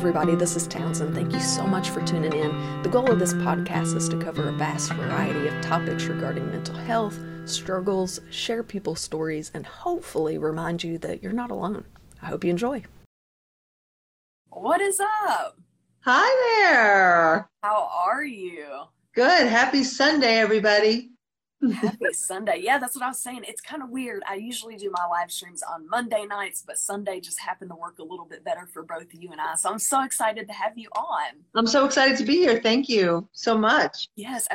Hey, everybody, this is Townsend. Thank you so much for tuning in. The goal of this podcast is to cover a vast variety of topics regarding mental health, struggles, share people's stories, and hopefully remind you that you're not alone. I hope you enjoy. What is up? Hi there. How are you? Good. Happy Sunday, everybody. Happy Sunday. Yeah, that's what I was saying. It's kind of weird. I usually do my live streams on Monday nights, but Sunday just happened to work a little bit better for both you and I. So I'm so excited to have you on. I'm so excited to be here. Thank you so much. Yes.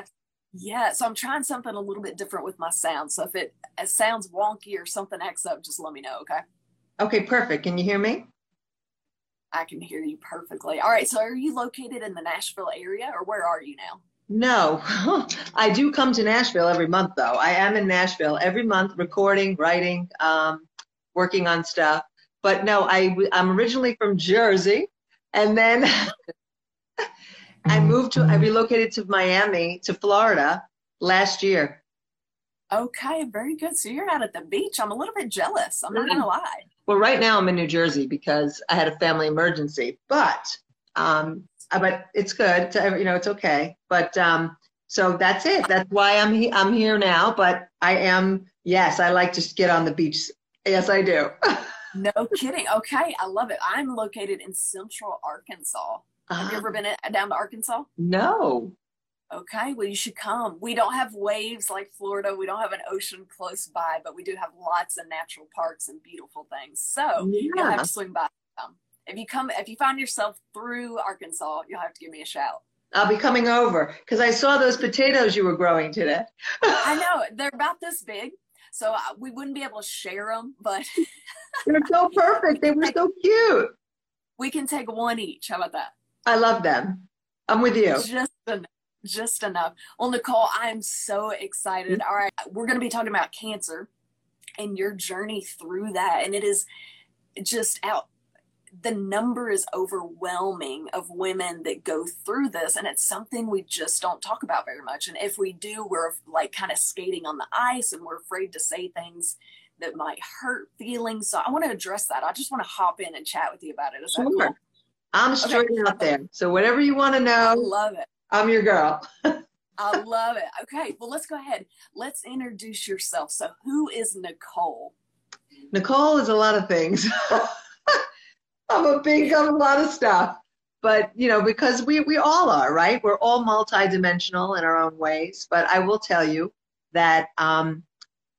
Yeah. So I'm trying something a little bit different with my sound. So if it, it sounds wonky or something acts up, just let me know. Okay. Okay. Perfect. Can you hear me? I can hear you perfectly. All right. So are you located in the Nashville area or where are you now? No, I do come to Nashville every month, though. I am in Nashville every month, recording, writing, um, working on stuff. But no, I, I'm originally from Jersey, and then I moved to, I relocated to Miami, to Florida last year. Okay, very good. So you're out at the beach. I'm a little bit jealous. I'm not gonna lie. Well, right now I'm in New Jersey because I had a family emergency, but um, but it's good. To, you know, it's okay. But um, so that's it. That's why I'm he- I'm here now. But I am yes, I like to get on the beach. Yes, I do. no kidding. Okay, I love it. I'm located in Central Arkansas. Have you ever been down to Arkansas? No. Okay, well, you should come. We don't have waves like Florida. We don't have an ocean close by, but we do have lots of natural parks and beautiful things. So yeah. you'll have to swing by. Um, if you come, if you find yourself through Arkansas, you'll have to give me a shout. I'll be coming over because I saw those potatoes you were growing today. I know they're about this big, so uh, we wouldn't be able to share them, but they're so perfect. They were so cute. We can take one each. How about that? I love them. I'm with you. Just enough. Just enough. Well, Nicole, I am so excited. Mm-hmm. All right, we're going to be talking about cancer and your journey through that, and it is just out the number is overwhelming of women that go through this and it's something we just don't talk about very much. And if we do we're like kind of skating on the ice and we're afraid to say things that might hurt feelings. So i want to address that. I just want to hop in and chat with you about it. Is sure. Cool? i'm straight okay. out there. So whatever you want to know i love it. I'm your girl. I love it. Okay well let's go ahead. Let's introduce yourself. So who is nicole? Nicole is a lot of things I'm a big of a lot of stuff. But you know, because we we all are, right? We're all multidimensional in our own ways. But I will tell you that um,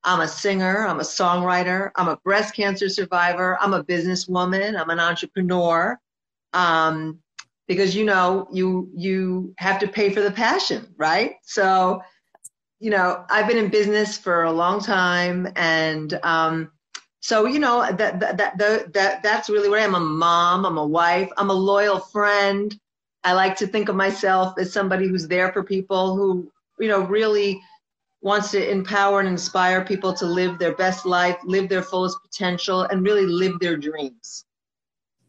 I'm a singer, I'm a songwriter, I'm a breast cancer survivor, I'm a businesswoman, I'm an entrepreneur. Um, because you know, you you have to pay for the passion, right? So, you know, I've been in business for a long time, and um, so you know that that that, that that's really what I am. I'm a mom. I'm a wife. I'm a loyal friend. I like to think of myself as somebody who's there for people who you know really wants to empower and inspire people to live their best life, live their fullest potential, and really live their dreams.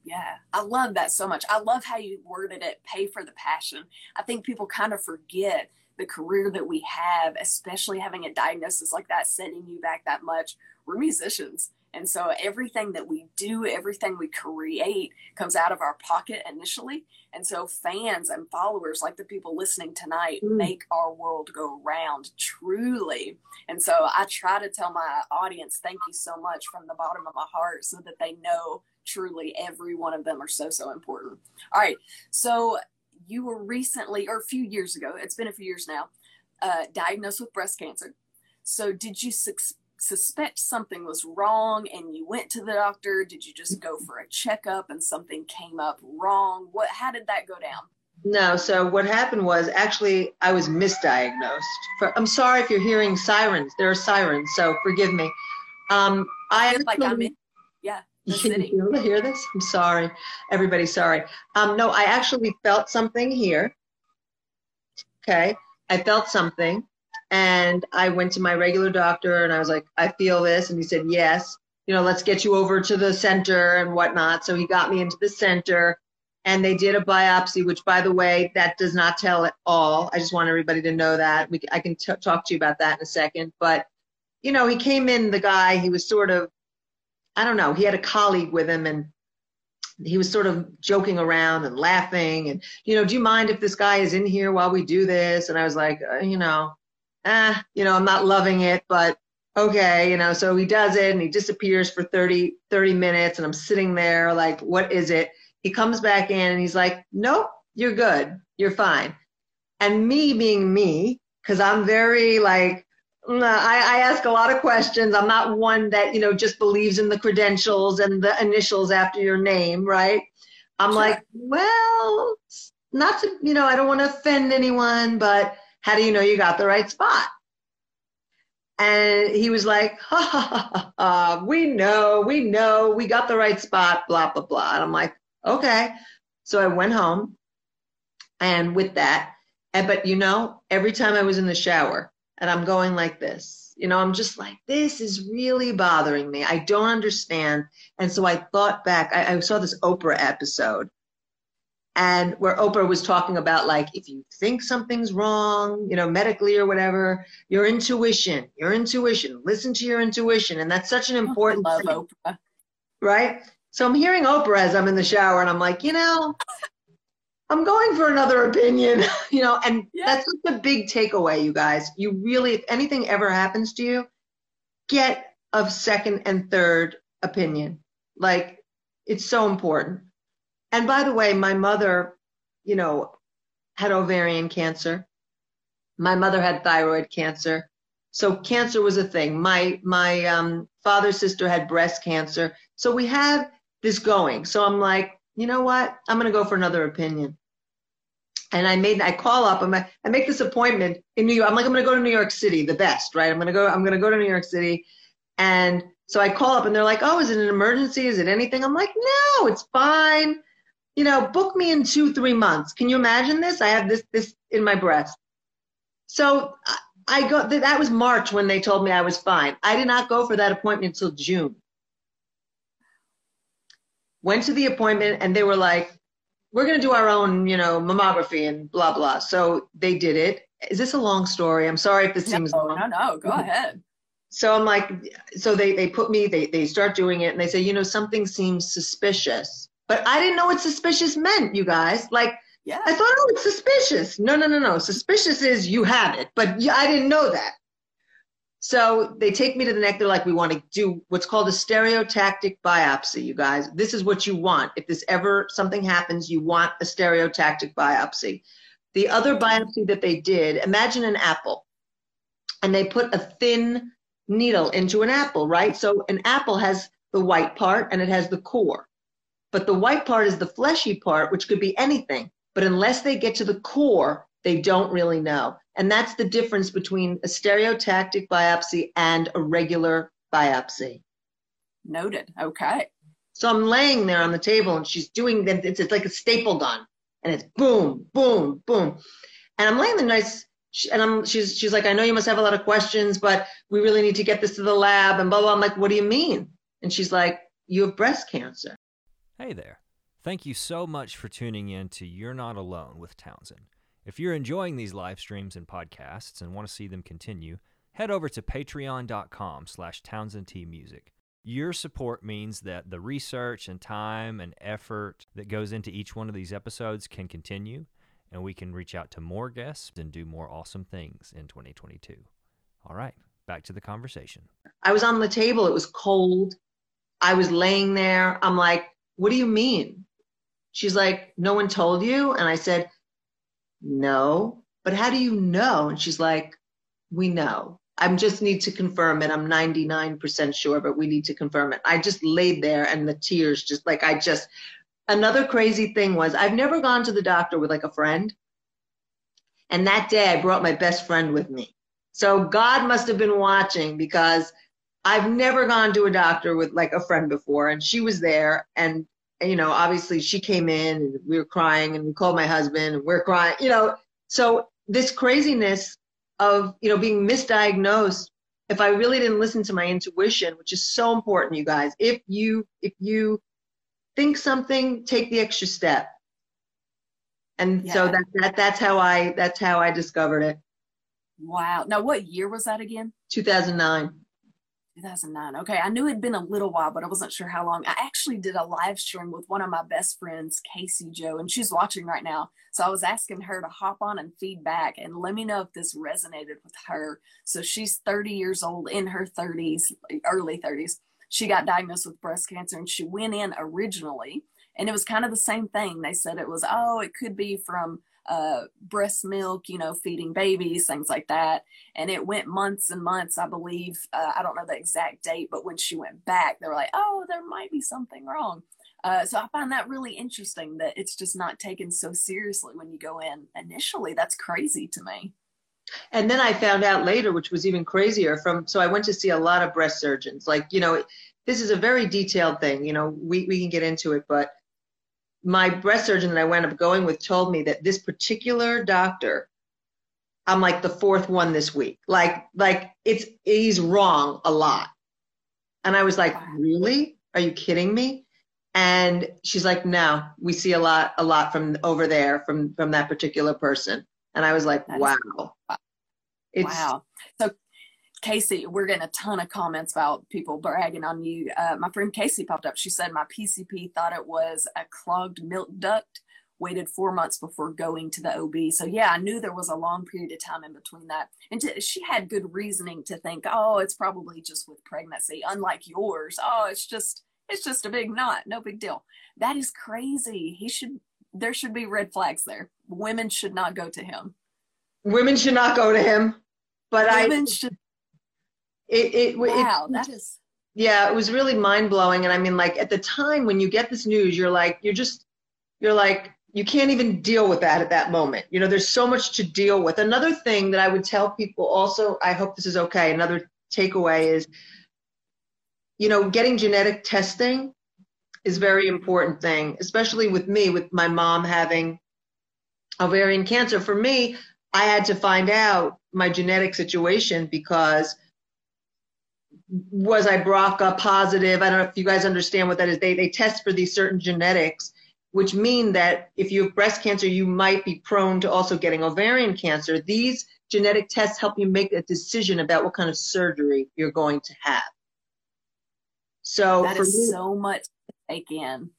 Yeah, I love that so much. I love how you worded it pay for the passion. I think people kind of forget the career that we have, especially having a diagnosis like that setting you back that much. We're musicians. And so everything that we do, everything we create comes out of our pocket initially. And so fans and followers, like the people listening tonight, mm. make our world go round truly. And so I try to tell my audience, thank you so much from the bottom of my heart so that they know truly every one of them are so, so important. All right. So you were recently, or a few years ago, it's been a few years now, uh, diagnosed with breast cancer. So did you succeed? Suspect something was wrong and you went to the doctor? Did you just go for a checkup and something came up wrong? What how did that go down? No, so what happened was actually I was misdiagnosed. For, I'm sorry if you're hearing sirens. There are sirens, so forgive me. Um, I, I like I'm in, yeah. Can you hear this? I'm sorry, everybody. Sorry. Um, no, I actually felt something here. Okay, I felt something, and I went to my regular doctor and I was like, I feel this. And he said, Yes, you know, let's get you over to the center and whatnot. So he got me into the center and they did a biopsy, which, by the way, that does not tell at all. I just want everybody to know that. We, I can t- talk to you about that in a second. But, you know, he came in, the guy, he was sort of, I don't know, he had a colleague with him and he was sort of joking around and laughing and you know do you mind if this guy is in here while we do this and i was like uh, you know ah you know i'm not loving it but okay you know so he does it and he disappears for 30 30 minutes and i'm sitting there like what is it he comes back in and he's like nope you're good you're fine and me being me because i'm very like I, I, ask a lot of questions. I'm not one that, you know, just believes in the credentials and the initials after your name, right? I'm sure. like, well, not to, you know, I don't want to offend anyone, but how do you know you got the right spot? And he was like, ha, ha, ha, ha, we know, we know, we got the right spot, blah, blah, blah. And I'm like, okay. So I went home and with that, and, but you know, every time I was in the shower, and I'm going like this. You know, I'm just like, this is really bothering me. I don't understand. And so I thought back, I, I saw this Oprah episode and where Oprah was talking about like if you think something's wrong, you know, medically or whatever, your intuition, your intuition, listen to your intuition, and that's such an oh, important I love thing, Oprah. right? So I'm hearing Oprah as I'm in the shower, and I'm like, you know, I'm going for another opinion, you know, and yeah. that's such a big takeaway, you guys. You really, if anything ever happens to you, get a second and third opinion. Like, it's so important. And by the way, my mother, you know, had ovarian cancer. My mother had thyroid cancer. So cancer was a thing. My my um, father's sister had breast cancer. So we had this going. So I'm like, you know what? I'm going to go for another opinion. And I made, I call up, I'm, I make this appointment in New York. I'm like, I'm going to go to New York City, the best, right? I'm going to go, I'm going to go to New York City. And so I call up and they're like, oh, is it an emergency? Is it anything? I'm like, no, it's fine. You know, book me in two, three months. Can you imagine this? I have this, this in my breast. So I go, that was March when they told me I was fine. I did not go for that appointment until June went to the appointment and they were like, we're going to do our own, you know, mammography and blah, blah. So they did it. Is this a long story? I'm sorry if this no, seems long. No, no, go ahead. So I'm like, so they, they put me, they, they start doing it and they say, you know, something seems suspicious. But I didn't know what suspicious meant, you guys. Like, yeah. I thought, oh, it's suspicious. No, no, no, no. Suspicious is you have it, but I didn't know that. So they take me to the neck. They're like, we want to do what's called a stereotactic biopsy, you guys. This is what you want. If this ever something happens, you want a stereotactic biopsy. The other mm-hmm. biopsy that they did, imagine an apple, and they put a thin needle into an apple, right? So an apple has the white part and it has the core. But the white part is the fleshy part, which could be anything. But unless they get to the core, they don't really know. And that's the difference between a stereotactic biopsy and a regular biopsy. Noted. Okay. So I'm laying there on the table and she's doing that. It's, it's like a staple gun and it's boom, boom, boom. And I'm laying there nice. And I'm, she's, she's like, I know you must have a lot of questions, but we really need to get this to the lab and blah, blah. I'm like, what do you mean? And she's like, you have breast cancer. Hey there. Thank you so much for tuning in to You're Not Alone with Townsend. If you're enjoying these live streams and podcasts and want to see them continue, head over to patreon.com slash townsendtmusic. Your support means that the research and time and effort that goes into each one of these episodes can continue, and we can reach out to more guests and do more awesome things in 2022. All right, back to the conversation. I was on the table. It was cold. I was laying there. I'm like, what do you mean? She's like, no one told you? And I said, no. But how do you know? And she's like, we know. I just need to confirm it. I'm 99% sure, but we need to confirm it. I just laid there and the tears just like I just another crazy thing was I've never gone to the doctor with like a friend. And that day I brought my best friend with me. So God must have been watching because I've never gone to a doctor with like a friend before and she was there and you know, obviously she came in and we were crying and we called my husband and we're crying, you know. So this craziness of, you know, being misdiagnosed, if I really didn't listen to my intuition, which is so important, you guys, if you if you think something, take the extra step. And yeah. so that, that that's how I that's how I discovered it. Wow. Now what year was that again? 2009. 2009. Okay, I knew it'd been a little while, but I wasn't sure how long. I actually did a live stream with one of my best friends, Casey Joe, and she's watching right now. So I was asking her to hop on and feedback and let me know if this resonated with her. So she's 30 years old, in her 30s, early 30s. She got diagnosed with breast cancer and she went in originally, and it was kind of the same thing. They said it was, oh, it could be from uh, breast milk, you know, feeding babies, things like that. And it went months and months, I believe. Uh, I don't know the exact date, but when she went back, they were like, oh, there might be something wrong. Uh, so I find that really interesting that it's just not taken so seriously when you go in initially. That's crazy to me. And then I found out later, which was even crazier from, so I went to see a lot of breast surgeons. Like, you know, this is a very detailed thing, you know, we, we can get into it, but my breast surgeon that I wound up going with told me that this particular doctor, I'm like the fourth one this week. Like, like it's he's wrong a lot. And I was like, really? Are you kidding me? And she's like, no, we see a lot, a lot from over there from from that particular person. And I was like, wow. It's, wow. So Casey, we're getting a ton of comments about people bragging on you. Uh, my friend Casey popped up. She said my PCP thought it was a clogged milk duct. Waited four months before going to the OB. So yeah, I knew there was a long period of time in between that, and to, she had good reasoning to think, oh, it's probably just with pregnancy. Unlike yours, oh, it's just it's just a big knot, no big deal. That is crazy. He should there should be red flags there. Women should not go to him. Women should not go to him. But Women I should it, it, wow, it, that is. Yeah, it was really mind blowing. And I mean, like at the time when you get this news, you're like, you're just, you're like, you can't even deal with that at that moment. You know, there's so much to deal with. Another thing that I would tell people also, I hope this is okay. Another takeaway is, you know, getting genetic testing is very important thing, especially with me, with my mom having ovarian cancer. For me, I had to find out my genetic situation because was I BRCA positive? I don't know if you guys understand what that is. They they test for these certain genetics, which mean that if you have breast cancer, you might be prone to also getting ovarian cancer. These genetic tests help you make a decision about what kind of surgery you're going to have. So that is me, so much to take in,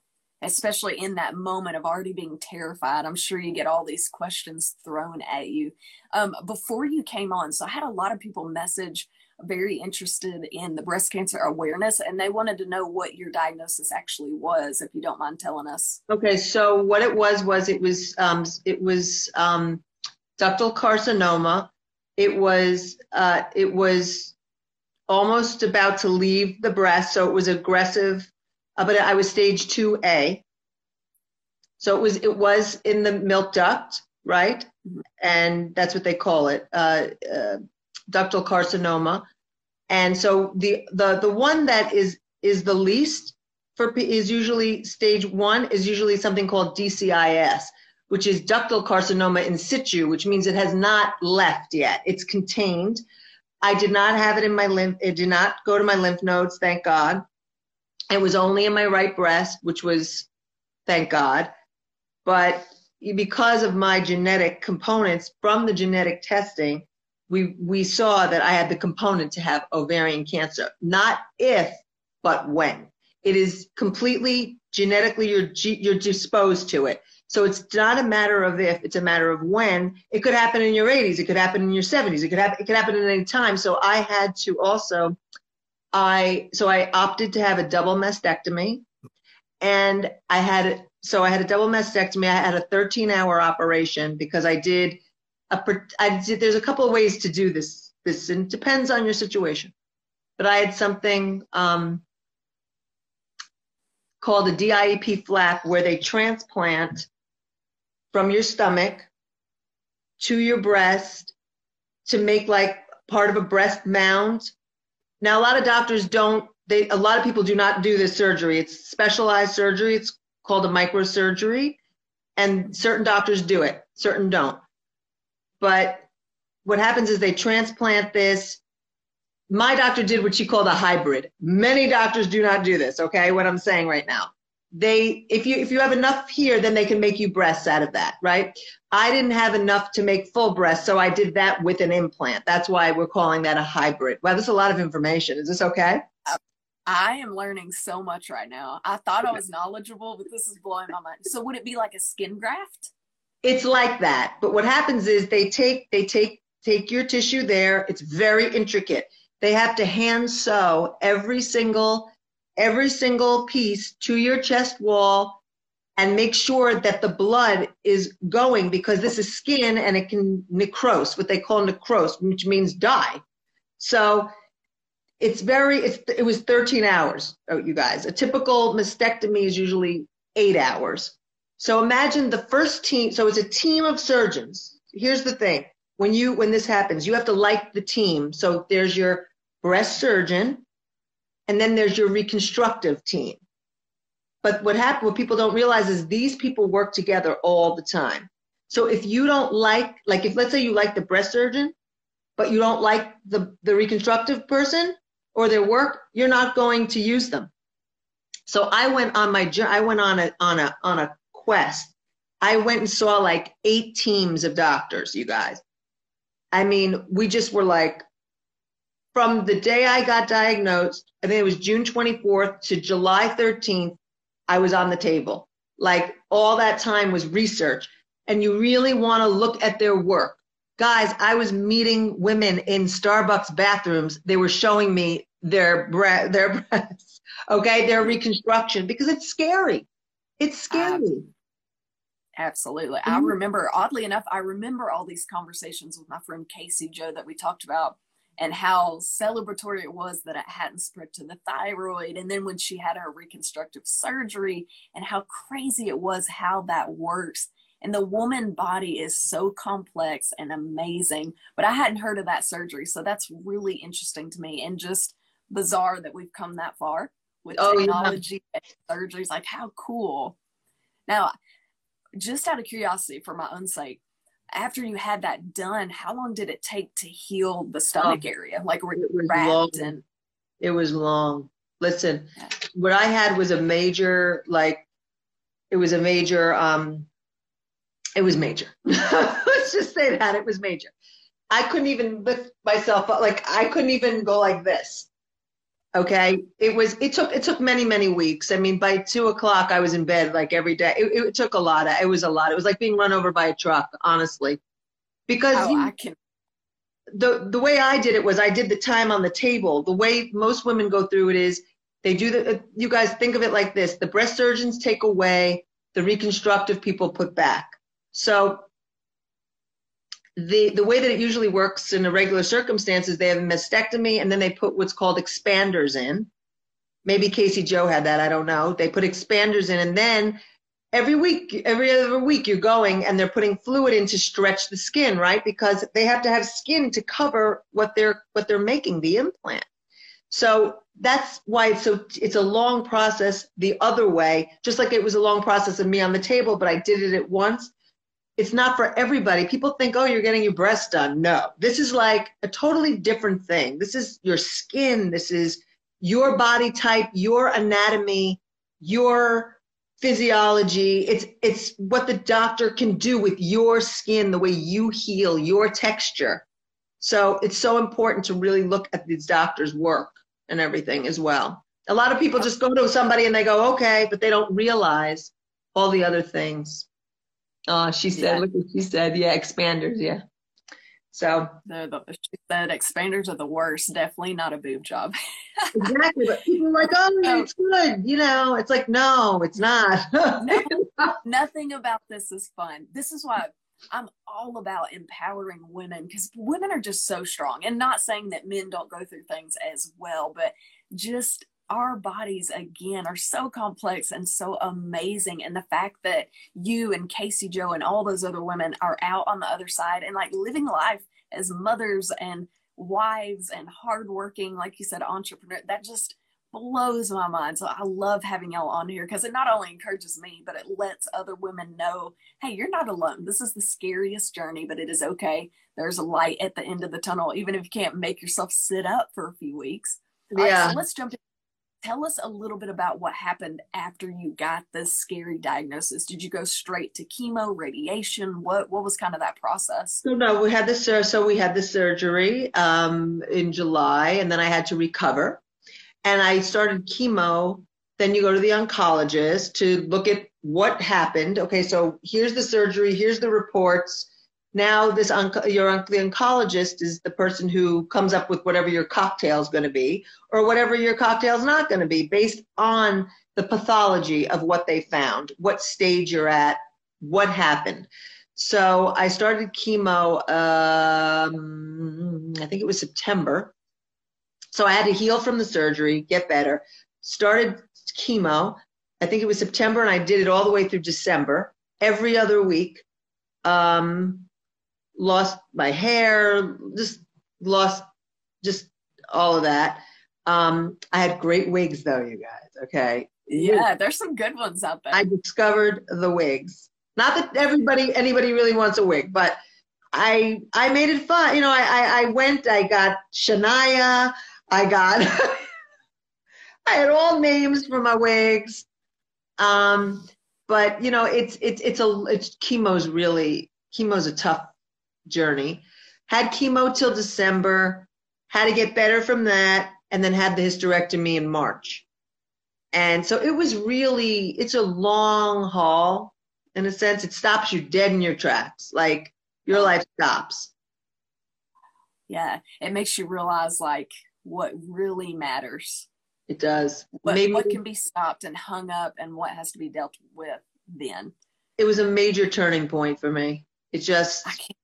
especially in that moment of already being terrified. I'm sure you get all these questions thrown at you. Um, before you came on, so I had a lot of people message very interested in the breast cancer awareness and they wanted to know what your diagnosis actually was if you don't mind telling us. Okay so what it was was it was um, it was um, ductal carcinoma. It was uh, it was almost about to leave the breast so it was aggressive uh, but i was stage 2a so it was it was in the milk duct right? Mm-hmm. and that's what they call it uh, uh ductal carcinoma. And so the, the, the one that is, is the least for, is usually stage one is usually something called DCIS, which is ductal carcinoma in situ, which means it has not left yet. It's contained. I did not have it in my lymph. It did not go to my lymph nodes, thank God. It was only in my right breast, which was, thank God. But because of my genetic components from the genetic testing, we, we saw that I had the component to have ovarian cancer. Not if, but when. It is completely genetically, you're, you're disposed to it. So it's not a matter of if, it's a matter of when. It could happen in your 80s, it could happen in your 70s, it could happen, it could happen at any time. So I had to also, I, so I opted to have a double mastectomy and I had, so I had a double mastectomy. I had a 13 hour operation because I did a, I there's a couple of ways to do this. This and it depends on your situation. But I had something um, called a DIEP flap where they transplant from your stomach to your breast to make like part of a breast mound. Now, a lot of doctors don't, they, a lot of people do not do this surgery. It's specialized surgery. It's called a microsurgery. And certain doctors do it, certain don't. But what happens is they transplant this. My doctor did what she called a hybrid. Many doctors do not do this, okay? What I'm saying right now. they if you if you have enough here then they can make you breasts out of that right? I didn't have enough to make full breasts so i did that with an implant. That's why we're calling that a hybrid. Wow there's a lot of information. Is this okay? I am learning so much right now. I thought i was knowledgeable but this is blowing my mind. So would it be like a skin graft it's like that but what happens is they take they take take your tissue there it's very intricate they have to hand sew every single every single piece to your chest wall and make sure that the blood is going because this is skin and it can necrose, what they call necrose, which means die. So it's very, it's, it was 13 hours, oh, you guys. A typical mastectomy is usually eight hours. So imagine the first team, so it's a team of surgeons. Here's the thing. When you, when this happens, you have to like the team. So there's your breast surgeon, and then there's your reconstructive team. But what happened, what people don't realize is these people work together all the time. So if you don't like, like if let's say you like the breast surgeon, but you don't like the, the reconstructive person or their work, you're not going to use them. So I went on my, I went on a, on a, on a I went and saw like eight teams of doctors, you guys. I mean, we just were like, from the day I got diagnosed, I think it was June 24th to July 13th, I was on the table. Like all that time was research. And you really want to look at their work. Guys, I was meeting women in Starbucks bathrooms. They were showing me their bre- their breasts, okay, their reconstruction because it's scary. It's scary. Absolutely. Mm-hmm. I remember, oddly enough, I remember all these conversations with my friend Casey Joe that we talked about and how celebratory it was that it hadn't spread to the thyroid. And then when she had her reconstructive surgery, and how crazy it was how that works. And the woman body is so complex and amazing. But I hadn't heard of that surgery. So that's really interesting to me and just bizarre that we've come that far with oh, technology yeah. and surgeries. Like, how cool. Now, just out of curiosity for my own sake, after you had that done, how long did it take to heal the stomach oh, area? Like were you wrapped long. and it was long. Listen, yeah. what I had was a major like it was a major um it was major. Let's just say that it was major. I couldn't even lift myself up like I couldn't even go like this. Okay. It was, it took, it took many, many weeks. I mean, by two o'clock, I was in bed like every day. It, it took a lot. Of, It was a lot. It was like being run over by a truck, honestly, because oh, you, I can. the, the way I did it was I did the time on the table. The way most women go through it is they do the, uh, you guys think of it like this. The breast surgeons take away, the reconstructive people put back. So the the way that it usually works in a regular circumstances, they have a mastectomy and then they put what's called expanders in. Maybe Casey Joe had that, I don't know. They put expanders in and then every week, every other week you're going and they're putting fluid in to stretch the skin, right? Because they have to have skin to cover what they're what they're making, the implant. So that's why it's so it's a long process the other way, just like it was a long process of me on the table, but I did it at once it's not for everybody. People think, oh, you're getting your breast done. No, this is like a totally different thing. This is your skin. This is your body type, your anatomy, your physiology. It's it's what the doctor can do with your skin, the way you heal, your texture. So it's so important to really look at these doctors' work and everything as well. A lot of people just go to somebody and they go, okay, but they don't realize all the other things. Oh, she said, yeah. look what she said. Yeah, expanders. Yeah. So the, she said expanders are the worst. Definitely not a boob job. exactly. But people are like, oh, it's good. You know, it's like, no, it's not. no, nothing about this is fun. This is why I'm all about empowering women because women are just so strong. And not saying that men don't go through things as well, but just our bodies again are so complex and so amazing and the fact that you and casey joe and all those other women are out on the other side and like living life as mothers and wives and hardworking like you said entrepreneur that just blows my mind. So i love having y'all on here because it not only encourages me but it lets other women know hey you're not alone. This is the scariest journey but it is okay. There's a light at the end of the tunnel even if you can't make yourself sit up for a few weeks. Yeah right, so let's jump tell us a little bit about what happened after you got this scary diagnosis. Did you go straight to chemo, radiation? What what was kind of that process? So no, we had the sur- so we had the surgery um, in July, and then I had to recover, and I started chemo. Then you go to the oncologist to look at what happened. Okay, so here's the surgery, here's the reports. Now this your the oncologist is the person who comes up with whatever your cocktail is going to be, or whatever your cocktail is not going to be, based on the pathology of what they found, what stage you're at, what happened. So I started chemo. Um, I think it was September. So I had to heal from the surgery, get better. Started chemo. I think it was September, and I did it all the way through December, every other week. Um, lost my hair, just lost just all of that. Um, I had great wigs though, you guys. Okay. Yeah, there's some good ones out there. I discovered the wigs. Not that everybody, anybody really wants a wig, but I I made it fun. You know, I I, I went. I got Shania. I got. I had all names for my wigs. Um, but you know, it's it's it's a it's chemo's really chemo's a tough journey. Had chemo till December. Had to get better from that, and then had the hysterectomy in March. And so it was really it's a long haul in a sense. It stops you dead in your tracks. Like your life stops. Yeah, it makes you realize like what really matters. It does. What, Maybe, what can be stopped and hung up and what has to be dealt with then. It was a major turning point for me. It just I can't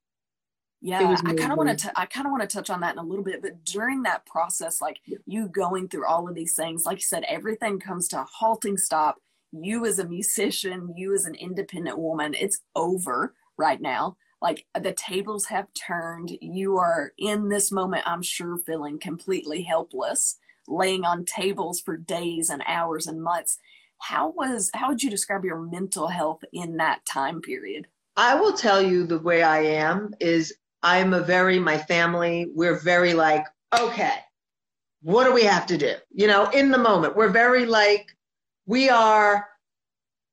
yeah, I kind of want to. I kind of want to touch on that in a little bit. But during that process, like yeah. you going through all of these things, like you said, everything comes to a halting stop. You as a musician, you as an independent woman, it's over right now. Like the tables have turned. You are in this moment. I'm sure feeling completely helpless, laying on tables for days and hours and months. How was? How would you describe your mental health in that time period? I will tell you the way I am is I'm a very, my family, we're very like, okay, what do we have to do? You know, in the moment, we're very like, we are,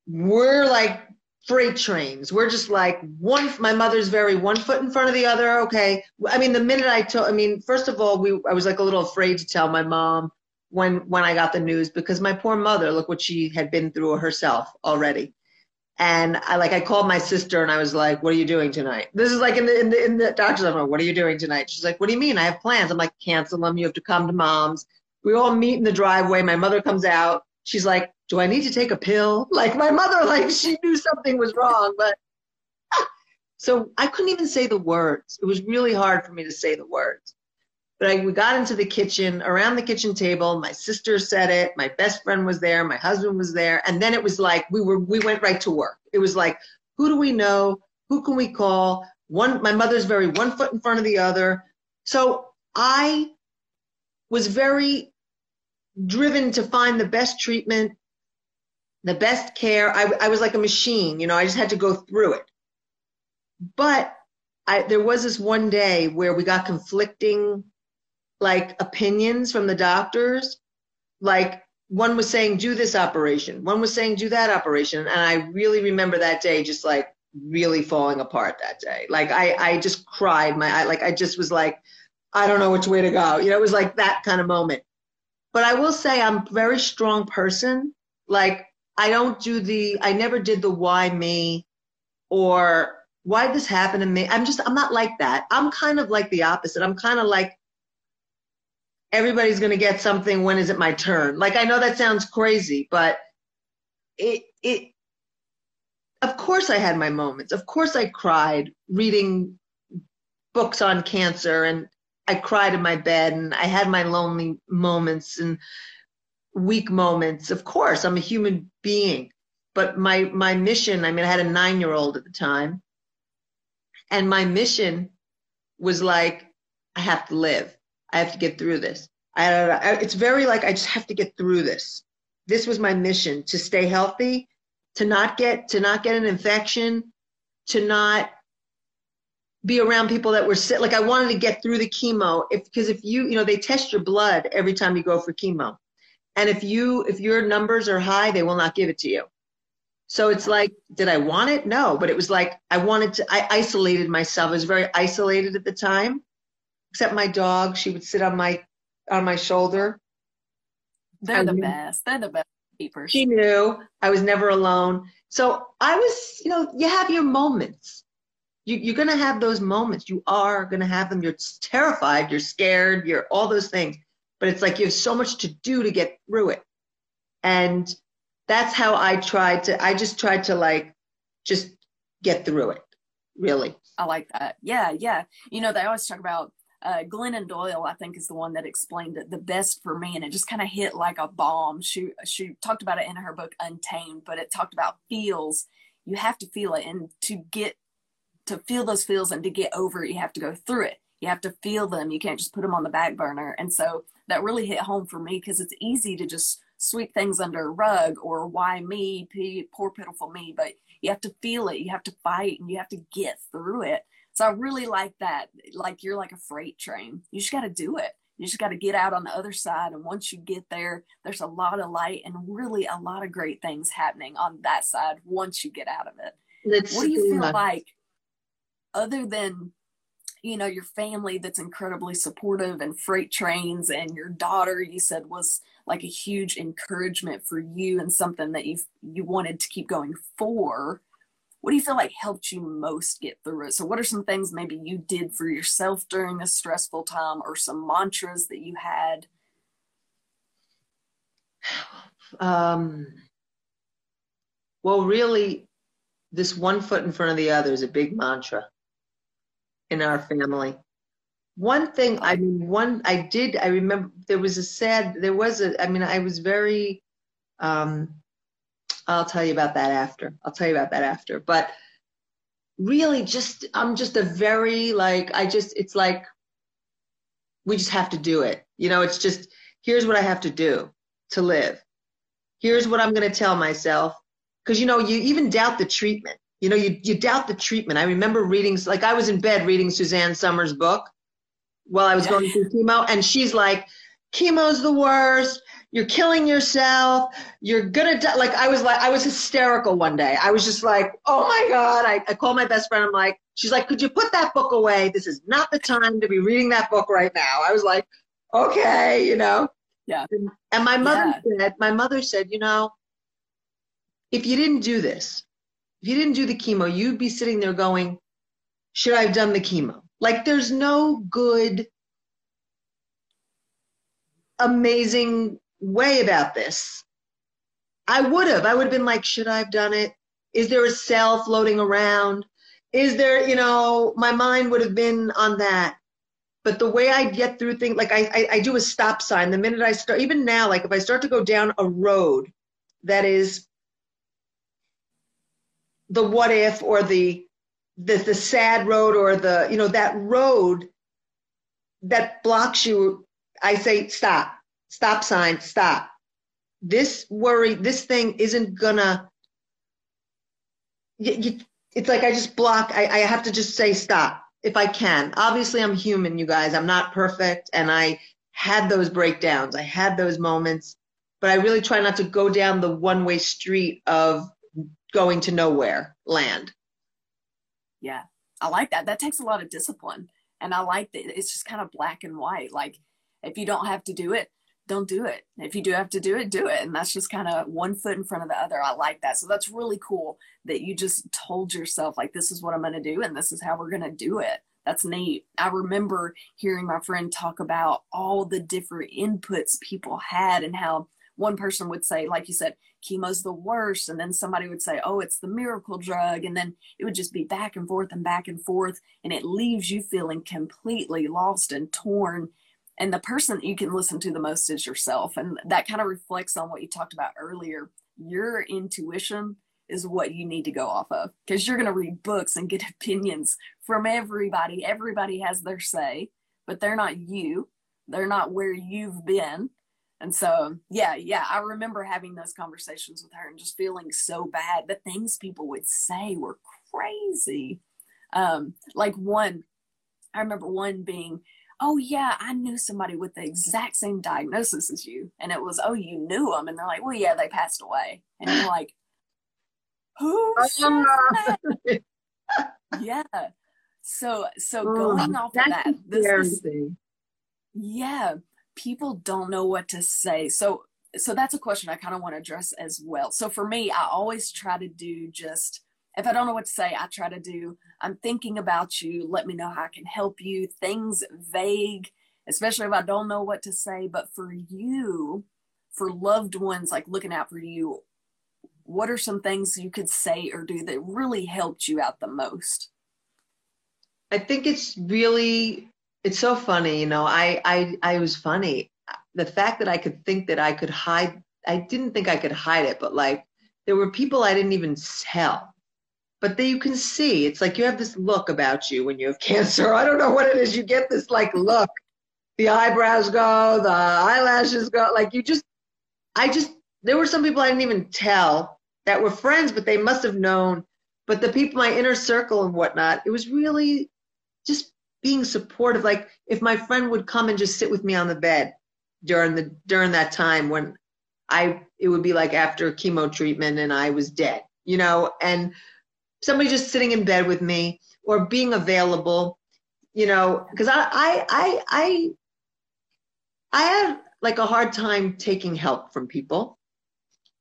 we're like freight trains. We're just like one, my mother's very one foot in front of the other. Okay. I mean, the minute I told, I mean, first of all, we, I was like a little afraid to tell my mom when, when I got the news because my poor mother, look what she had been through herself already. And I like I called my sister and I was like, "What are you doing tonight?" This is like in the in the, in the doctor's office. What are you doing tonight? She's like, "What do you mean? I have plans." I'm like, "Cancel them. You have to come to mom's." We all meet in the driveway. My mother comes out. She's like, "Do I need to take a pill?" Like my mother, like she knew something was wrong, but so I couldn't even say the words. It was really hard for me to say the words. But I, we got into the kitchen, around the kitchen table. My sister said it. My best friend was there. My husband was there. And then it was like we were we went right to work. It was like, who do we know? Who can we call? One, my mother's very one foot in front of the other. So I was very driven to find the best treatment, the best care. I, I was like a machine, you know. I just had to go through it. But I, there was this one day where we got conflicting like opinions from the doctors. Like one was saying, do this operation. One was saying, do that operation. And I really remember that day just like really falling apart that day. Like I, I just cried. My, I, like, I just was like, I don't know which way to go. You know, it was like that kind of moment. But I will say I'm a very strong person. Like I don't do the, I never did the why me or why this happened to me. I'm just, I'm not like that. I'm kind of like the opposite. I'm kind of like, everybody's going to get something. When is it my turn? Like, I know that sounds crazy, but it, it, of course I had my moments. Of course I cried reading books on cancer and I cried in my bed and I had my lonely moments and weak moments. Of course, I'm a human being. But my my mission, I mean I had a 9-year-old at the time. And my mission was like I have to live. I have to get through this. I, it's very like I just have to get through this. This was my mission to stay healthy, to not get to not get an infection, to not be around people that were sick. Like I wanted to get through the chemo, if because if you you know they test your blood every time you go for chemo, And if you if your numbers are high, they will not give it to you. So it's like, did I want it? No, but it was like I wanted to. I isolated myself. I was very isolated at the time, except my dog. She would sit on my on my shoulder. They're the best. They're the best keepers. She knew I was never alone. So I was, you know, you have your moments. You, you're going to have those moments. You are going to have them. You're terrified. You're scared. You're all those things. But it's like you have so much to do to get through it. And that's how I tried to, I just tried to like, just get through it, really. I like that. Yeah, yeah. You know, they always talk about uh, Glennon Doyle, I think, is the one that explained it the best for me, and it just kind of hit like a bomb. She she talked about it in her book Untamed, but it talked about feels. You have to feel it, and to get to feel those feels and to get over it, you have to go through it. You have to feel them. You can't just put them on the back burner. And so that really hit home for me because it's easy to just sweep things under a rug or why me, poor pitiful me. But you have to feel it. You have to fight, and you have to get through it. So I really like that. Like you're like a freight train. You just got to do it. You just got to get out on the other side. And once you get there, there's a lot of light and really a lot of great things happening on that side once you get out of it. What do you feel like, other than, you know, your family that's incredibly supportive and freight trains and your daughter, you said was like a huge encouragement for you and something that you you wanted to keep going for what do you feel like helped you most get through it? So, what are some things maybe you did for yourself during a stressful time, or some mantras that you had? Um, well, really, this one foot in front of the other is a big mantra in our family. One thing, I mean, one, I did, I remember there was a sad, there was a, I mean, I was very, um, I'll tell you about that after. I'll tell you about that after. But really, just I'm just a very like I just it's like we just have to do it. You know, it's just here's what I have to do to live. Here's what I'm going to tell myself because you know you even doubt the treatment. You know, you you doubt the treatment. I remember reading like I was in bed reading Suzanne Somers' book while I was going through chemo, and she's like, "Chemo's the worst you're killing yourself. You're gonna die. Like i was like i was hysterical one day. I was just like oh my god. I, I called my best friend. I'm like she's like could you put that book away? This is not the time to be reading that book right now. I was like okay you know? Yeah. And, and my mother yeah. said my mother said you know if you didn't do this if you didn't do the chemo you'd be sitting there going should i have done the chemo like there's no good amazing way about this. I would have. I would have been like, should I have done it? Is there a cell floating around? Is there, you know, my mind would have been on that. But the way I get through things, like I, I, I do a stop sign. The minute I start, even now, like if I start to go down a road that is the what if or the the, the sad road or the, you know, that road that blocks you, I say, stop stop sign, stop. This worry, this thing isn't gonna. You, you, it's like I just block. I, I have to just say stop if I can. Obviously, I'm human, you guys. I'm not perfect, and I had those breakdowns. I had those moments, but I really try not to go down the one-way street of going to nowhere land. Yeah, I like that. That takes a lot of discipline, and I like that it's just kind of black and white. Like if you don't have to do it, don't do it. If you do have to do it, do it. And that's just kind of one foot in front of the other. I like that. So that's really cool that you just told yourself, like, this is what I'm going to do and this is how we're going to do it. That's neat. I remember hearing my friend talk about all the different inputs people had and how one person would say, like you said, chemo's the worst. And then somebody would say, oh, it's the miracle drug. And then it would just be back and forth and back and forth. And it leaves you feeling completely lost and torn and the person that you can listen to the most is yourself and that kind of reflects on what you talked about earlier. Your intuition is what you need to go off of because you're going to read books and get opinions from everybody. Everybody has their say but they're not you. They're not where you've been. And so yeah yeah i remember having those conversations with her and just feeling so bad the things people would say were crazy. Um like one i remember one being oh yeah, I knew somebody with the exact same diagnosis as you. And it was, oh, you knew them. And they're like, well, yeah, they passed away. And you're like, who yeah. So, so oh, going off of that, this is, yeah, people don't know what to say. So, so that's a question I kind of want to address as well. So for me, I always try to do just if I don't know what to say, I try to do, I'm thinking about you. Let me know how I can help you. Things vague, especially if I don't know what to say. But for you, for loved ones, like looking out for you, what are some things you could say or do that really helped you out the most? I think it's really, it's so funny. You know, I, I, I was funny. The fact that I could think that I could hide, I didn't think I could hide it, but like there were people I didn't even tell but then you can see it's like you have this look about you when you have cancer. I don't know what it is. You get this like look. The eyebrows go, the eyelashes go. Like you just, I just, there were some people I didn't even tell that were friends, but they must have known. But the people, my inner circle and whatnot, it was really just being supportive. Like if my friend would come and just sit with me on the bed during the during that time when I, it would be like after chemo treatment and I was dead, you know, and somebody just sitting in bed with me or being available, you know, because I, I, I, I, I had like a hard time taking help from people.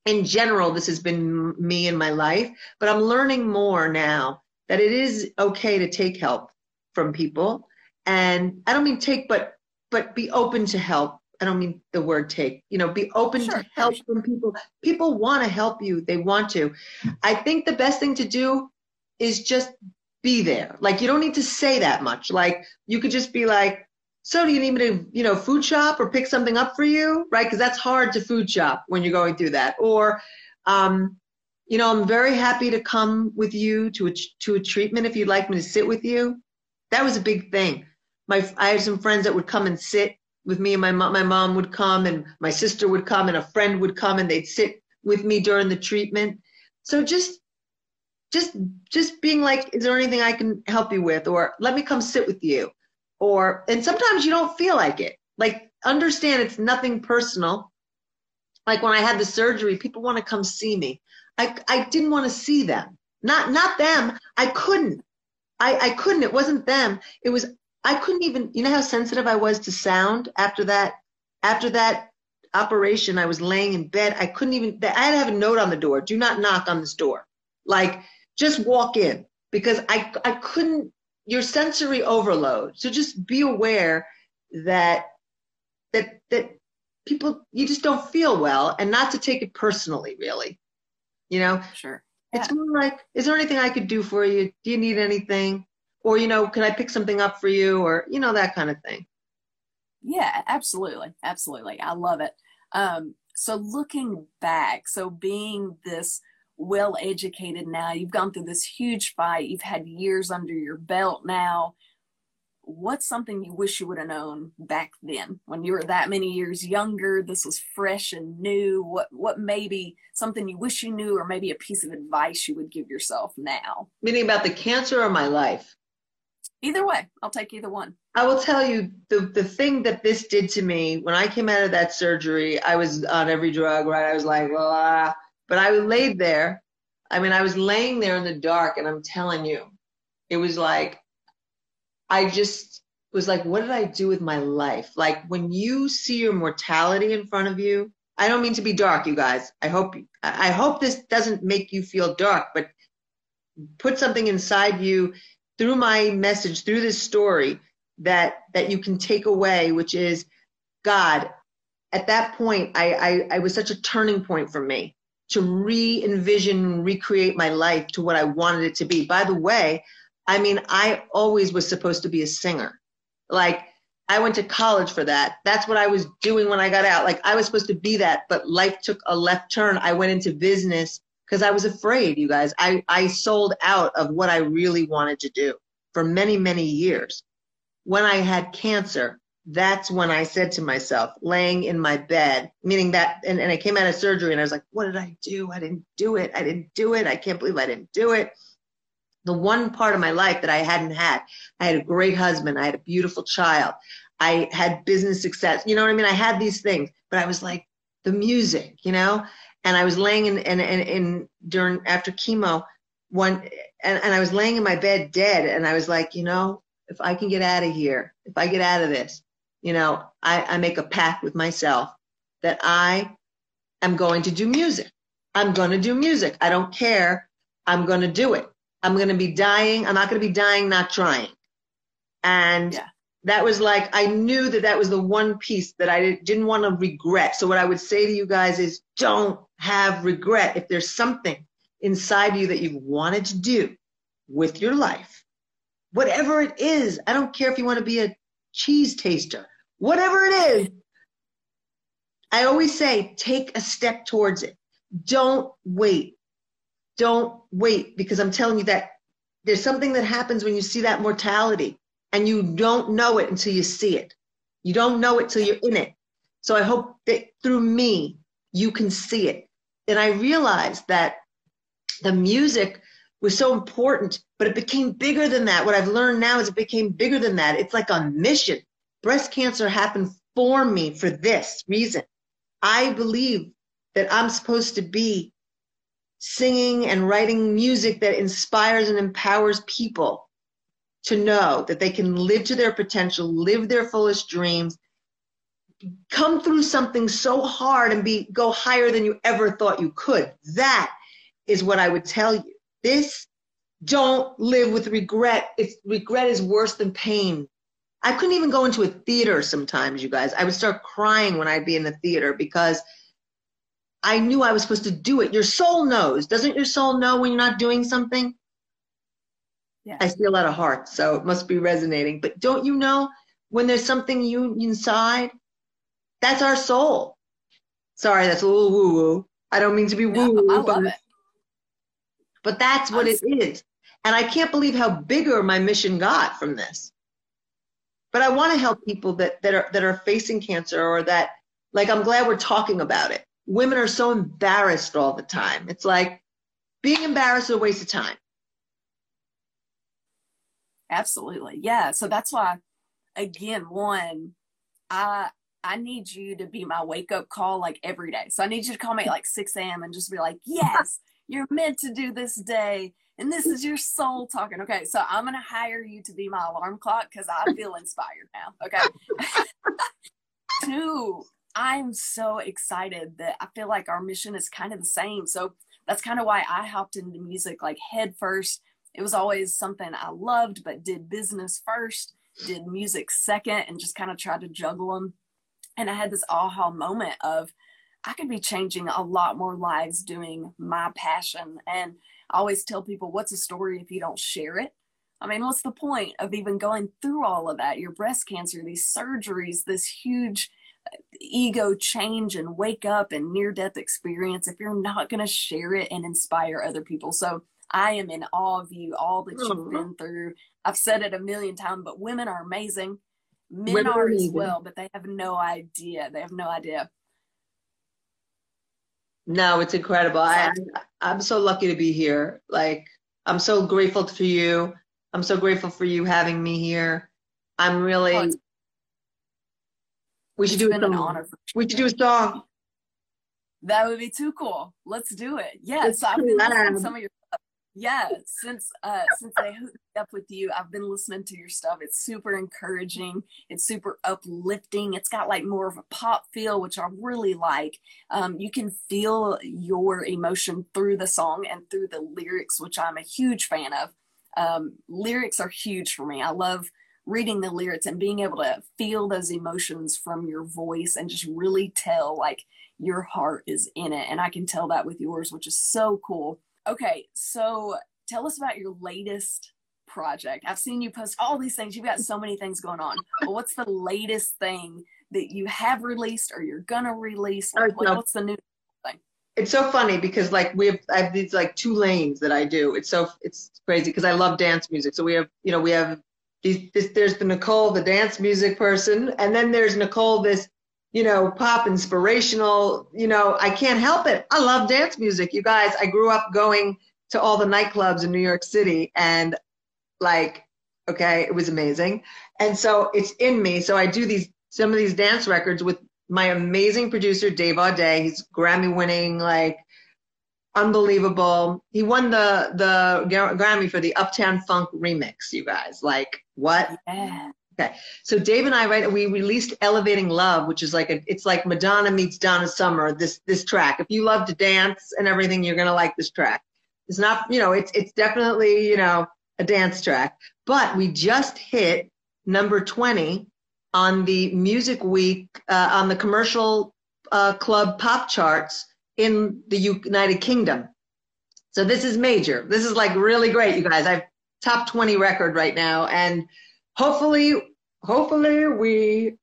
In general, this has been me in my life, but I'm learning more now that it is okay to take help from people. And I don't mean take, but but be open to help. I don't mean the word take, you know, be open sure. to help from people. People want to help you. They want to. I think the best thing to do is just be there. Like you don't need to say that much. Like you could just be like, so do you need me to, you know, food shop or pick something up for you? Right? Because that's hard to food shop when you're going through that. Or, um, you know, I'm very happy to come with you to a, to a treatment if you'd like me to sit with you. That was a big thing. My, I had some friends that would come and sit with me and my mom, my mom would come and my sister would come and a friend would come and they'd sit with me during the treatment. So just just just being like is there anything i can help you with? or let me come sit with you. Or and sometimes you don't feel like it. Like understand it's nothing personal. Like when i had the surgery people want to come see me. I i didn't want to see them. Not not them. I couldn't. I i couldn't. It wasn't them. It was i couldn't even you know how sensitive i was to sound after that after that operation i was laying in bed i couldn't even i had to have a note on the door do not knock on this door like just walk in because I, I couldn't, your sensory overload. So just be aware that, that, that people, you just don't feel well and not to take it personally, really. You know? Sure. Yeah. It's more like, is there anything I could do for you? Do you need anything? Or, you know, can I pick something up for you? Or, you know, that kind of thing. Yeah, absolutely. Absolutely. I love it. Um, so looking back, so being this well educated now. You've gone through this huge fight. You've had years under your belt now. What's something you wish you would have known back then when you were that many years younger? This was fresh and new. What what maybe something you wish you knew, or maybe a piece of advice you would give yourself now? Meaning about the cancer or my life? Either way, I'll take either one. I will tell you the the thing that this did to me when I came out of that surgery. I was on every drug, right? I was like, but I laid there. I mean, I was laying there in the dark, and I'm telling you, it was like, I just was like, what did I do with my life? Like when you see your mortality in front of you, I don't mean to be dark, you guys. I hope I hope this doesn't make you feel dark, but put something inside you through my message, through this story that that you can take away, which is God. At that point, I, I, I was such a turning point for me to re envision, recreate my life to what I wanted it to be. By the way, I mean, I always was supposed to be a singer. Like, I went to college for that. That's what I was doing when I got out. Like, I was supposed to be that, but life took a left turn. I went into business because I was afraid, you guys. I, I sold out of what I really wanted to do for many, many years. When I had cancer, that's when I said to myself, laying in my bed, meaning that, and, and I came out of surgery and I was like, what did I do? I didn't do it. I didn't do it. I can't believe I didn't do it. The one part of my life that I hadn't had, I had a great husband. I had a beautiful child. I had business success. You know what I mean? I had these things, but I was like, the music, you know? And I was laying in, in, in, in during, after chemo, one, and, and I was laying in my bed dead. And I was like, you know, if I can get out of here, if I get out of this, you know, I, I make a pact with myself that I am going to do music. I'm going to do music. I don't care. I'm going to do it. I'm going to be dying. I'm not going to be dying not trying. And yeah. that was like, I knew that that was the one piece that I didn't want to regret. So, what I would say to you guys is don't have regret. If there's something inside you that you've wanted to do with your life, whatever it is, I don't care if you want to be a cheese taster, whatever it is, I always say take a step towards it. Don't wait. Don't wait because I'm telling you that there's something that happens when you see that mortality and you don't know it until you see it. You don't know it till you're in it. So I hope that through me, you can see it. And I realized that the music was so important, but it became bigger than that. What I've learned now is it became bigger than that. It's like a mission. Breast cancer happened for me for this reason. I believe that I'm supposed to be singing and writing music that inspires and empowers people to know that they can live to their potential, live their fullest dreams, come through something so hard and be go higher than you ever thought you could. That is what I would tell you. This don't live with regret. It's regret is worse than pain. I couldn't even go into a theater sometimes, you guys. I would start crying when I'd be in the theater because I knew I was supposed to do it. Your soul knows. Doesn't your soul know when you're not doing something? Yeah. I see a lot of hearts, so it must be resonating. But don't you know when there's something you inside? That's our soul. Sorry, that's a little woo woo. I don't mean to be woo woo, no, but, but that's what it is. And I can't believe how bigger my mission got from this but I want to help people that, that are that are facing cancer or that like I'm glad we're talking about it. Women are so embarrassed all the time. It's like being embarrassed is a waste of time. Absolutely. Yeah. So that's why again, one, I I need you to be my wake up call like every day. So I need you to call me at like 6 a.m. and just be like, yes, you're meant to do this day and this is your soul talking. Okay, so I'm gonna hire you to be my alarm clock because I feel inspired now. Okay. Two, I'm so excited that I feel like our mission is kind of the same. So that's kind of why I hopped into music like head first. It was always something I loved, but did business first, did music second, and just kind of tried to juggle them. And I had this aha moment of I could be changing a lot more lives doing my passion. And I always tell people, what's a story if you don't share it? I mean, what's the point of even going through all of that? Your breast cancer, these surgeries, this huge uh, ego change and wake up and near death experience if you're not going to share it and inspire other people. So I am in awe of you, all that you've mm-hmm. been through. I've said it a million times, but women are amazing. Men women are as well, but they have no idea. They have no idea. No, it's incredible. I, I'm so lucky to be here. Like, I'm so grateful for you. I'm so grateful for you having me here. I'm really. Oh, we should do a song. We should do a song. That would be too cool. Let's do it. Yes, I've been listening to some of your yeah since uh since i hooked up with you i've been listening to your stuff. It's super encouraging. It's super uplifting. It's got like more of a pop feel which i really like. Um, you can feel your emotion through the song and through the lyrics which i'm a huge fan of. Um, lyrics are huge for me. I love reading the lyrics and being able to feel those emotions from your voice and just really tell like your heart is in it. And i can tell that with yours which is so cool Okay, so tell us about your latest project. I've seen you post all these things. You've got so many things going on. But what's the latest thing that you have released or you're gonna release? Like, oh, no. What's the new thing? It's so funny because like we have I have these like two lanes that I do. It's so it's crazy because I love dance music. So we have you know we have these this, there's the Nicole the dance music person and then there's Nicole this you know, pop inspirational. You know, I can't help it. I love dance music. You guys, I grew up going to all the nightclubs in New York City and like Okay, it was amazing, and so it's in me. So I do these some of these dance records with my amazing producer Dave Audé. He's Grammy winning, like unbelievable. He won the the Grammy for the Uptown Funk remix. You guys, like what? Yeah. Okay, so Dave and I, right, we released "Elevating Love," which is like a, it's like Madonna meets Donna Summer. This this track. If you love to dance and everything, you're gonna like this track. It's not, you know, it's it's definitely, you know, a dance track. But we just hit number 20 on the Music Week uh, on the commercial uh, club pop charts in the United Kingdom. So this is major. This is like really great, you guys. I've top 20 record right now, and hopefully, hopefully we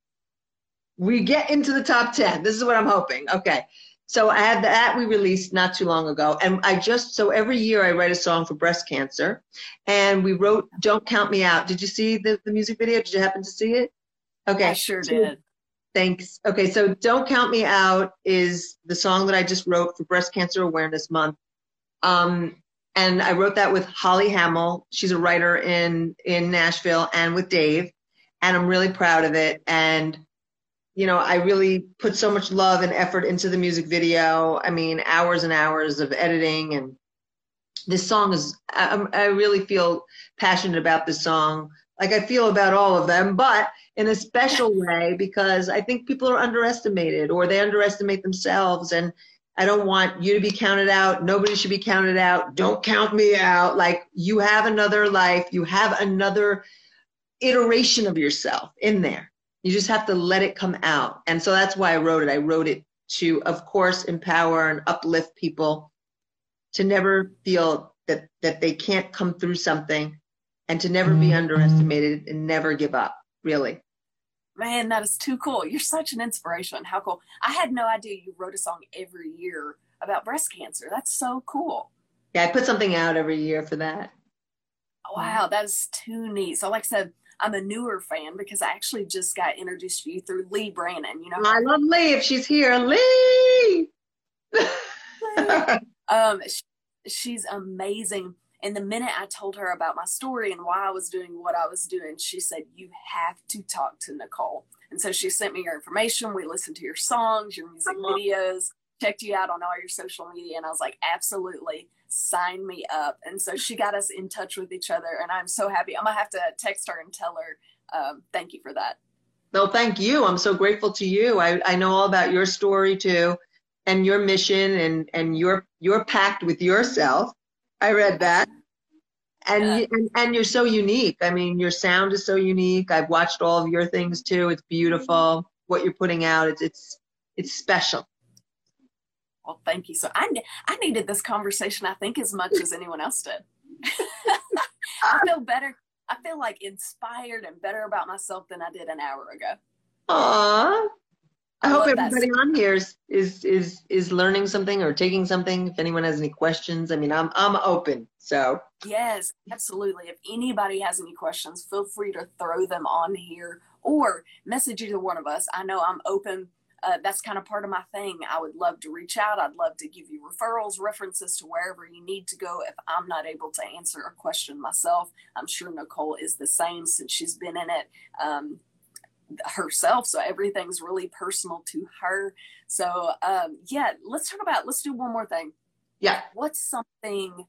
we get into the top 10. This is what I'm hoping. Okay. So I had that we released not too long ago. And I just, so every year I write a song for breast cancer. And we wrote Don't Count Me Out. Did you see the, the music video? Did you happen to see it? Okay. I sure did. Thanks. Okay. So Don't Count Me Out is the song that I just wrote for Breast Cancer Awareness Month. Um, and I wrote that with Holly Hamill. She's a writer in, in Nashville and with Dave. And I'm really proud of it. And you know, I really put so much love and effort into the music video. I mean, hours and hours of editing, and this song is. I, I really feel passionate about this song, like I feel about all of them, but in a special way because I think people are underestimated or they underestimate themselves, and I don't want you to be counted out. Nobody should be counted out. Don't count me out. Like you have another life. You have another iteration of yourself in there you just have to let it come out. And so that's why I wrote it. I wrote it to, of course, empower and uplift people to never feel that, that they can't come through something and to never be mm-hmm. underestimated and never give up, really. Man, that is too cool. You're such an inspiration. How cool. I had no idea you wrote a song every year about breast cancer. That's so cool. Yeah, I put something out every year for that. Wow, that is too neat. So, like I said, I'm a newer fan because I actually just got introduced to you through Lee Brannon. You know, I love Lee if she's here. Lee. um, she, she's amazing. And the minute I told her about my story and why I was doing what I was doing, she said, You have to talk to Nicole. And so she sent me your information. We listened to your songs, your music videos, checked you out on all your social media. And I was like, Absolutely sign me up. And so she got us in touch with each other, and I'm so happy. I'm gonna have to text her and tell her um, thank you for that. No, thank you. I'm so grateful to you. I, I know all about your story too, and your mission, and and your your pact with yourself. I read that. And, yeah. and and you're so unique. I mean, your sound is so unique. I've watched all of your things too. It's beautiful. Mm-hmm. What you're putting out, it's it's it's special. Well, thank you. So I, I needed this conversation, I think, as much as anyone else did. I feel better. I feel like inspired and better about myself than I did an hour ago. Aww. I, I hope everybody on here is, is is is learning something or taking something. If anyone has any questions, I mean, I'm I'm open. So yes, absolutely. If anybody has any questions, feel free to throw them on here or message either one of us. I know I'm open uh, that's kind of part of my thing. I would love to reach out. I'd love to give you referrals, references to wherever you need to go if I'm not able to answer a question myself. I'm sure Nicole is the same since she's been in it um, herself. So everything's really personal to her. So, um, yeah, let's talk about, let's do one more thing. Yeah. What's something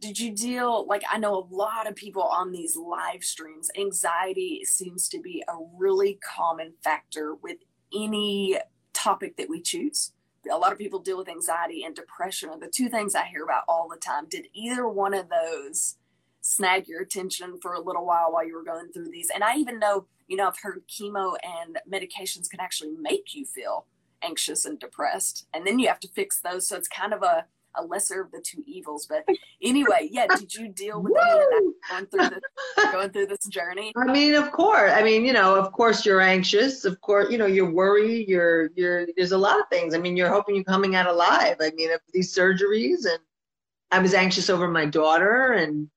did you deal like i know a lot of people on these live streams anxiety seems to be a really common factor with any topic that we choose. A lot of people deal with anxiety and depression are the two things I hear about all the time. Did either one of those snag your attention for a little while while you were going through these? And I even know, you know, I've heard chemo and medications can actually make you feel anxious and depressed. And then you have to fix those. So it's kind of a a lesser of the two evils. But anyway, yeah, did you deal with any of that going through this going through this journey? I mean, of course. I mean, you know, of course you're anxious. Of course, you know, you're worried. You're you're there's a lot of things. I mean, you're hoping you're coming out alive. I mean, of these surgeries and I was anxious over my daughter and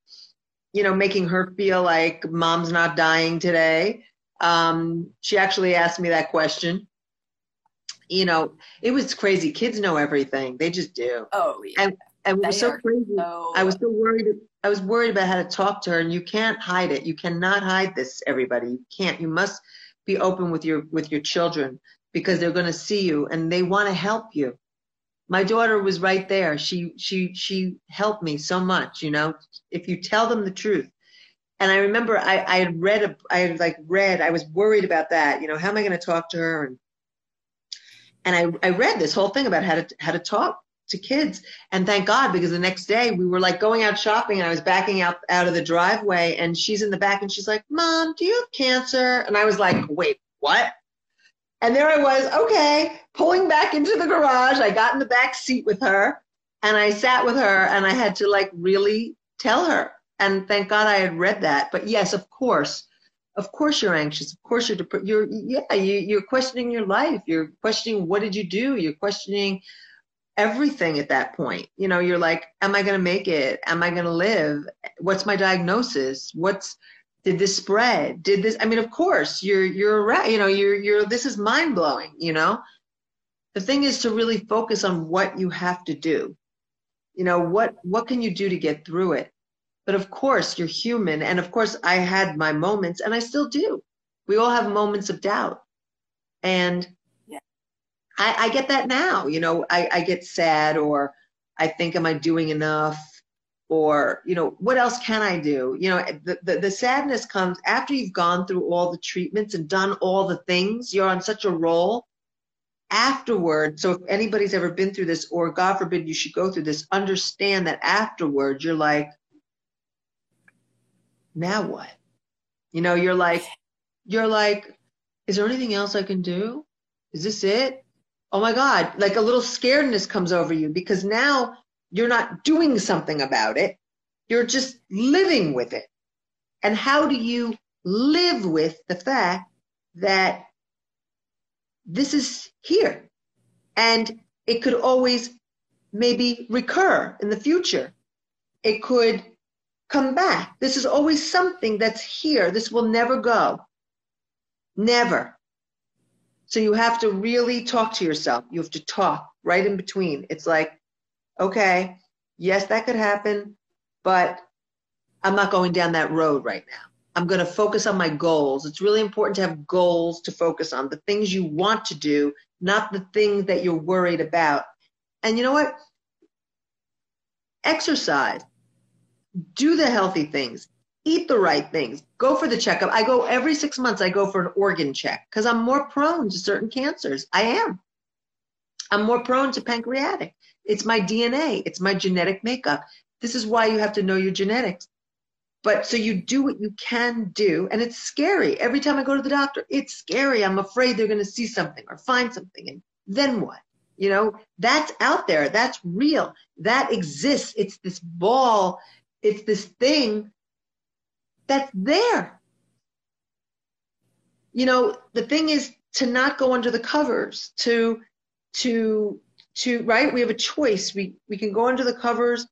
you know, making her feel like mom's not dying today. Um, she actually asked me that question you know, it was crazy. Kids know everything. They just do. Oh, yeah. And and it was so crazy. So... I was so worried. I was worried about how to talk to her, and you can't hide it. You cannot hide this, everybody. You can't. You must be open with your with your children because they're going to see you and they want to help you. My daughter was right there. She she she helped me so much. You know, if you tell them the truth. And I remember I I had read a, I had like read. I was worried about that. You know, how am I going to talk to her? And and I I read this whole thing about how to how to talk to kids. And thank God, because the next day we were like going out shopping and I was backing out, out of the driveway and she's in the back and she's like, Mom, do you have cancer? And I was like, wait, what? And there I was, okay, pulling back into the garage. I got in the back seat with her and I sat with her and I had to like really tell her. And thank God I had read that. But yes, of course, of course you're anxious. Of course you're depressed. You're, yeah, you, you're questioning your life. You're questioning what did you do? You're questioning everything at that point. You know, you're like, am I going to make it? Am I going to live? What's my diagnosis? What's did this spread? Did this? I mean, of course, you're you're right. You know, you're you're. This is mind blowing. You know, the thing is to really focus on what you have to do. You know, what what can you do to get through it? But of course, you're human, and of course, I had my moments, and I still do. We all have moments of doubt, and I, I get that now. You know, I, I get sad or I think, am I doing enough? Or, you know, what else can I do? You know, the, the, the sadness comes after you've gone through all the treatments and done all the things. You're on such a roll afterward so if anybody's ever been through this or god forbid you should go through this understand that afterward you're like now what you know you're like you're like is there anything else i can do is this it oh my God, like a little scaredness comes over you because now you're not doing something about it. You're just living with it. And how do you live with the fact that this is here and it could always maybe recur in the future? It could come back. This is always something that's here. This will never go. Never. So you have to really talk to yourself. You have to talk right in between. It's like, okay, yes, that could happen, but I'm not going down that road right now. I'm going to focus on my goals. It's really important to have goals to focus on, the things you want to do, not the things that you're worried about. And you know what? Exercise. Do the healthy things eat the right things, go for the checkup. I go every six months, I go for an organ check because I'm more prone to certain cancers. I am. I'm more prone to pancreatic. It's my DNA, it's my genetic makeup. This is why you have to know your genetics. But so you do what you can do, and it's scary. Every time I go to the doctor, it's scary. I'm afraid they're going to see something or find something. And then what? You know, that's out there. That's real. That exists. It's this ball. It's this thing that's there. You know, the thing is to not go under the covers, to to to right, we have a choice. We we can go under the covers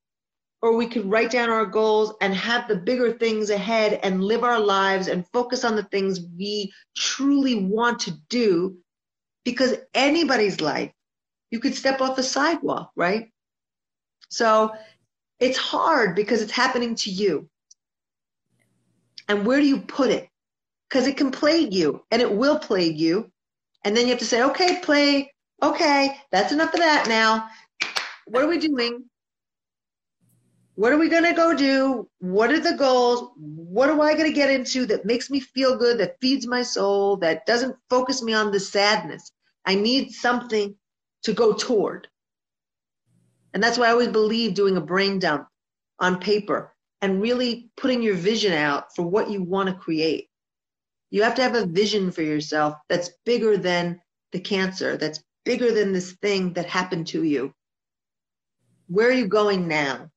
or we could write down our goals and have the bigger things ahead and live our lives and focus on the things we truly want to do because anybody's life you could step off the sidewalk right so it's hard because it's happening to you and where do you put it? Because it can plague you and it will plague you. And then you have to say, okay, play, okay, that's enough of that now. What are we doing? What are we going to go do? What are the goals? What am I going to get into that makes me feel good, that feeds my soul, that doesn't focus me on the sadness? I need something to go toward. And that's why I always believe doing a brain dump on paper and really putting your vision out for what you want to create. You have to have a vision for yourself that's bigger than the cancer, that's bigger than this thing that happened to you. Where are you going now?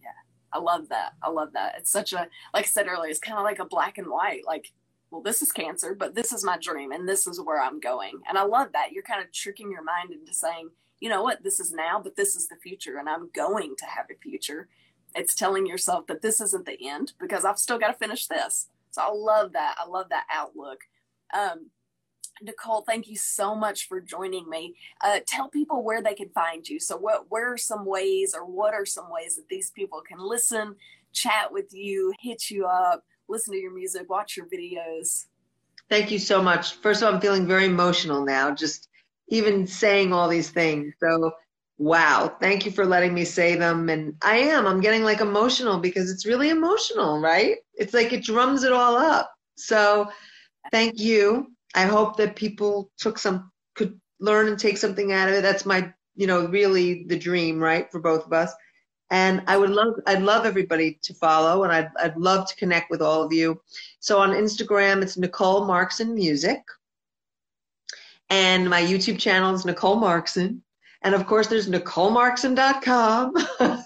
Yeah, I love that. I love that. It's such a, like I said earlier, it's kind of like a black and white. Like, well, this is cancer, but this is my dream and this is where I'm going. And I love that. You're kind of tricking your mind into saying, you know what, this is now, but this is the future, and I'm going to have a future it's telling yourself that this isn't the end because I've still got to finish this. So I love that. I love that outlook. Um, Nicole, thank you so much for joining me. Uh, tell people where they can find you. So, what where are some ways, or what are some ways that these people can listen, chat with you, hit you up, listen to your music, watch your videos? Thank you so much. First of all, I'm feeling very emotional now, just even saying all these things. So, wow, thank you for letting me say them. And I am, I'm getting like emotional because it's really emotional, right? It's like it drums it all up. So, thank you I hope that people took some could learn and take something out of it. That's my, you know, really the dream, right, for both of us. And I would love, I'd love everybody to follow, and I'd, I'd love to connect with all of you. So on Instagram, it's Nicole Markson Music, and my YouTube channel is Nicole Markson, and of course, there's NicoleMarkson.com.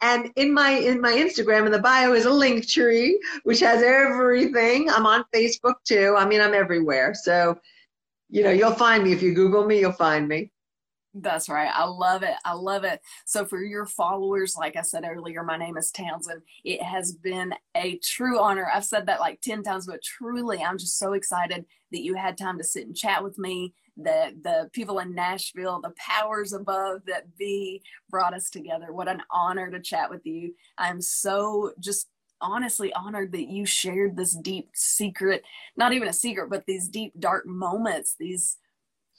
And in my in my Instagram in the bio is a link tree which has everything. I'm on Facebook too. I mean, I'm everywhere. So, you know, you'll find me if you Google me, you'll find me. That's right. I love it. I love it. So, for your followers, like I said earlier, my name is Townsend. It has been a true honor. I've said that like 10 times, but truly, I'm just so excited that you had time to sit and chat with me, the the people in Nashville, the powers above that be brought us together. What an honor to chat with you. I'm so just honestly honored that you shared this deep secret, not even a secret, but these deep dark moments, these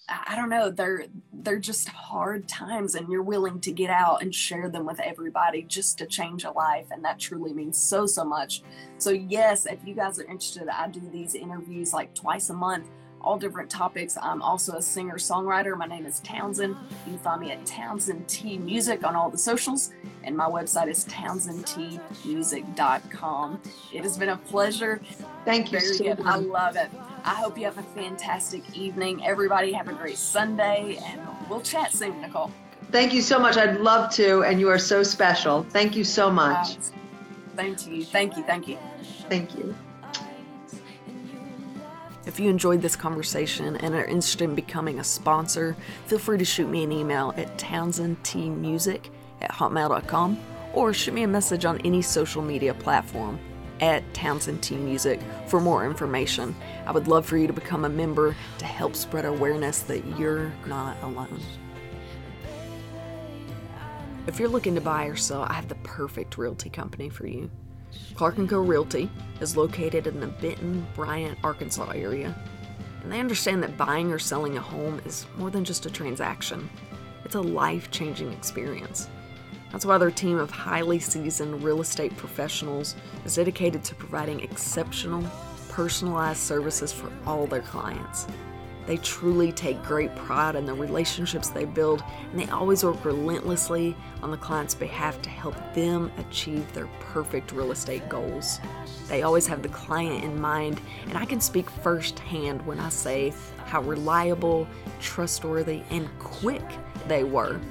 I don't know, they're they're just hard times and you're willing to get out and share them with everybody just to change a life and that truly means so so much. So yes, if you guys are interested, I do these interviews like twice a month all different topics. I'm also a singer songwriter. My name is Townsend. You can find me at Townsend T Music on all the socials, and my website is townsendtmusic.com. It has been a pleasure. Thank you. Very so good. I love it. I hope you have a fantastic evening. Everybody have a great Sunday, and we'll chat soon, Nicole. Thank you so much. I'd love to, and you are so special. Thank you so much. To you. Thank you. Thank you. Thank you. If you enjoyed this conversation and are interested in becoming a sponsor, feel free to shoot me an email at townsendtmusic at hotmail.com or shoot me a message on any social media platform at Townsend Music for more information. I would love for you to become a member to help spread awareness that you're not alone. If you're looking to buy or sell, I have the perfect realty company for you. Clark & Co. Realty is located in the Benton, Bryant, Arkansas area, and they understand that buying or selling a home is more than just a transaction. It's a life-changing experience. That's why their team of highly seasoned real estate professionals is dedicated to providing exceptional, personalized services for all their clients. They truly take great pride in the relationships they build, and they always work relentlessly on the client's behalf to help them achieve their perfect real estate goals. They always have the client in mind, and I can speak firsthand when I say how reliable, trustworthy, and quick they were.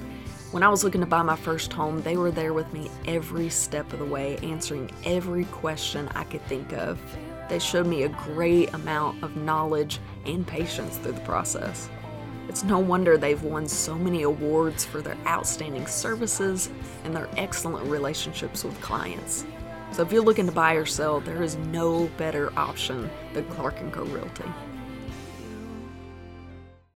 When I was looking to buy my first home, they were there with me every step of the way, answering every question I could think of. They showed me a great amount of knowledge and patience through the process. It's no wonder they've won so many awards for their outstanding services and their excellent relationships with clients. So if you're looking to buy or sell, there is no better option than Clark & Co Realty.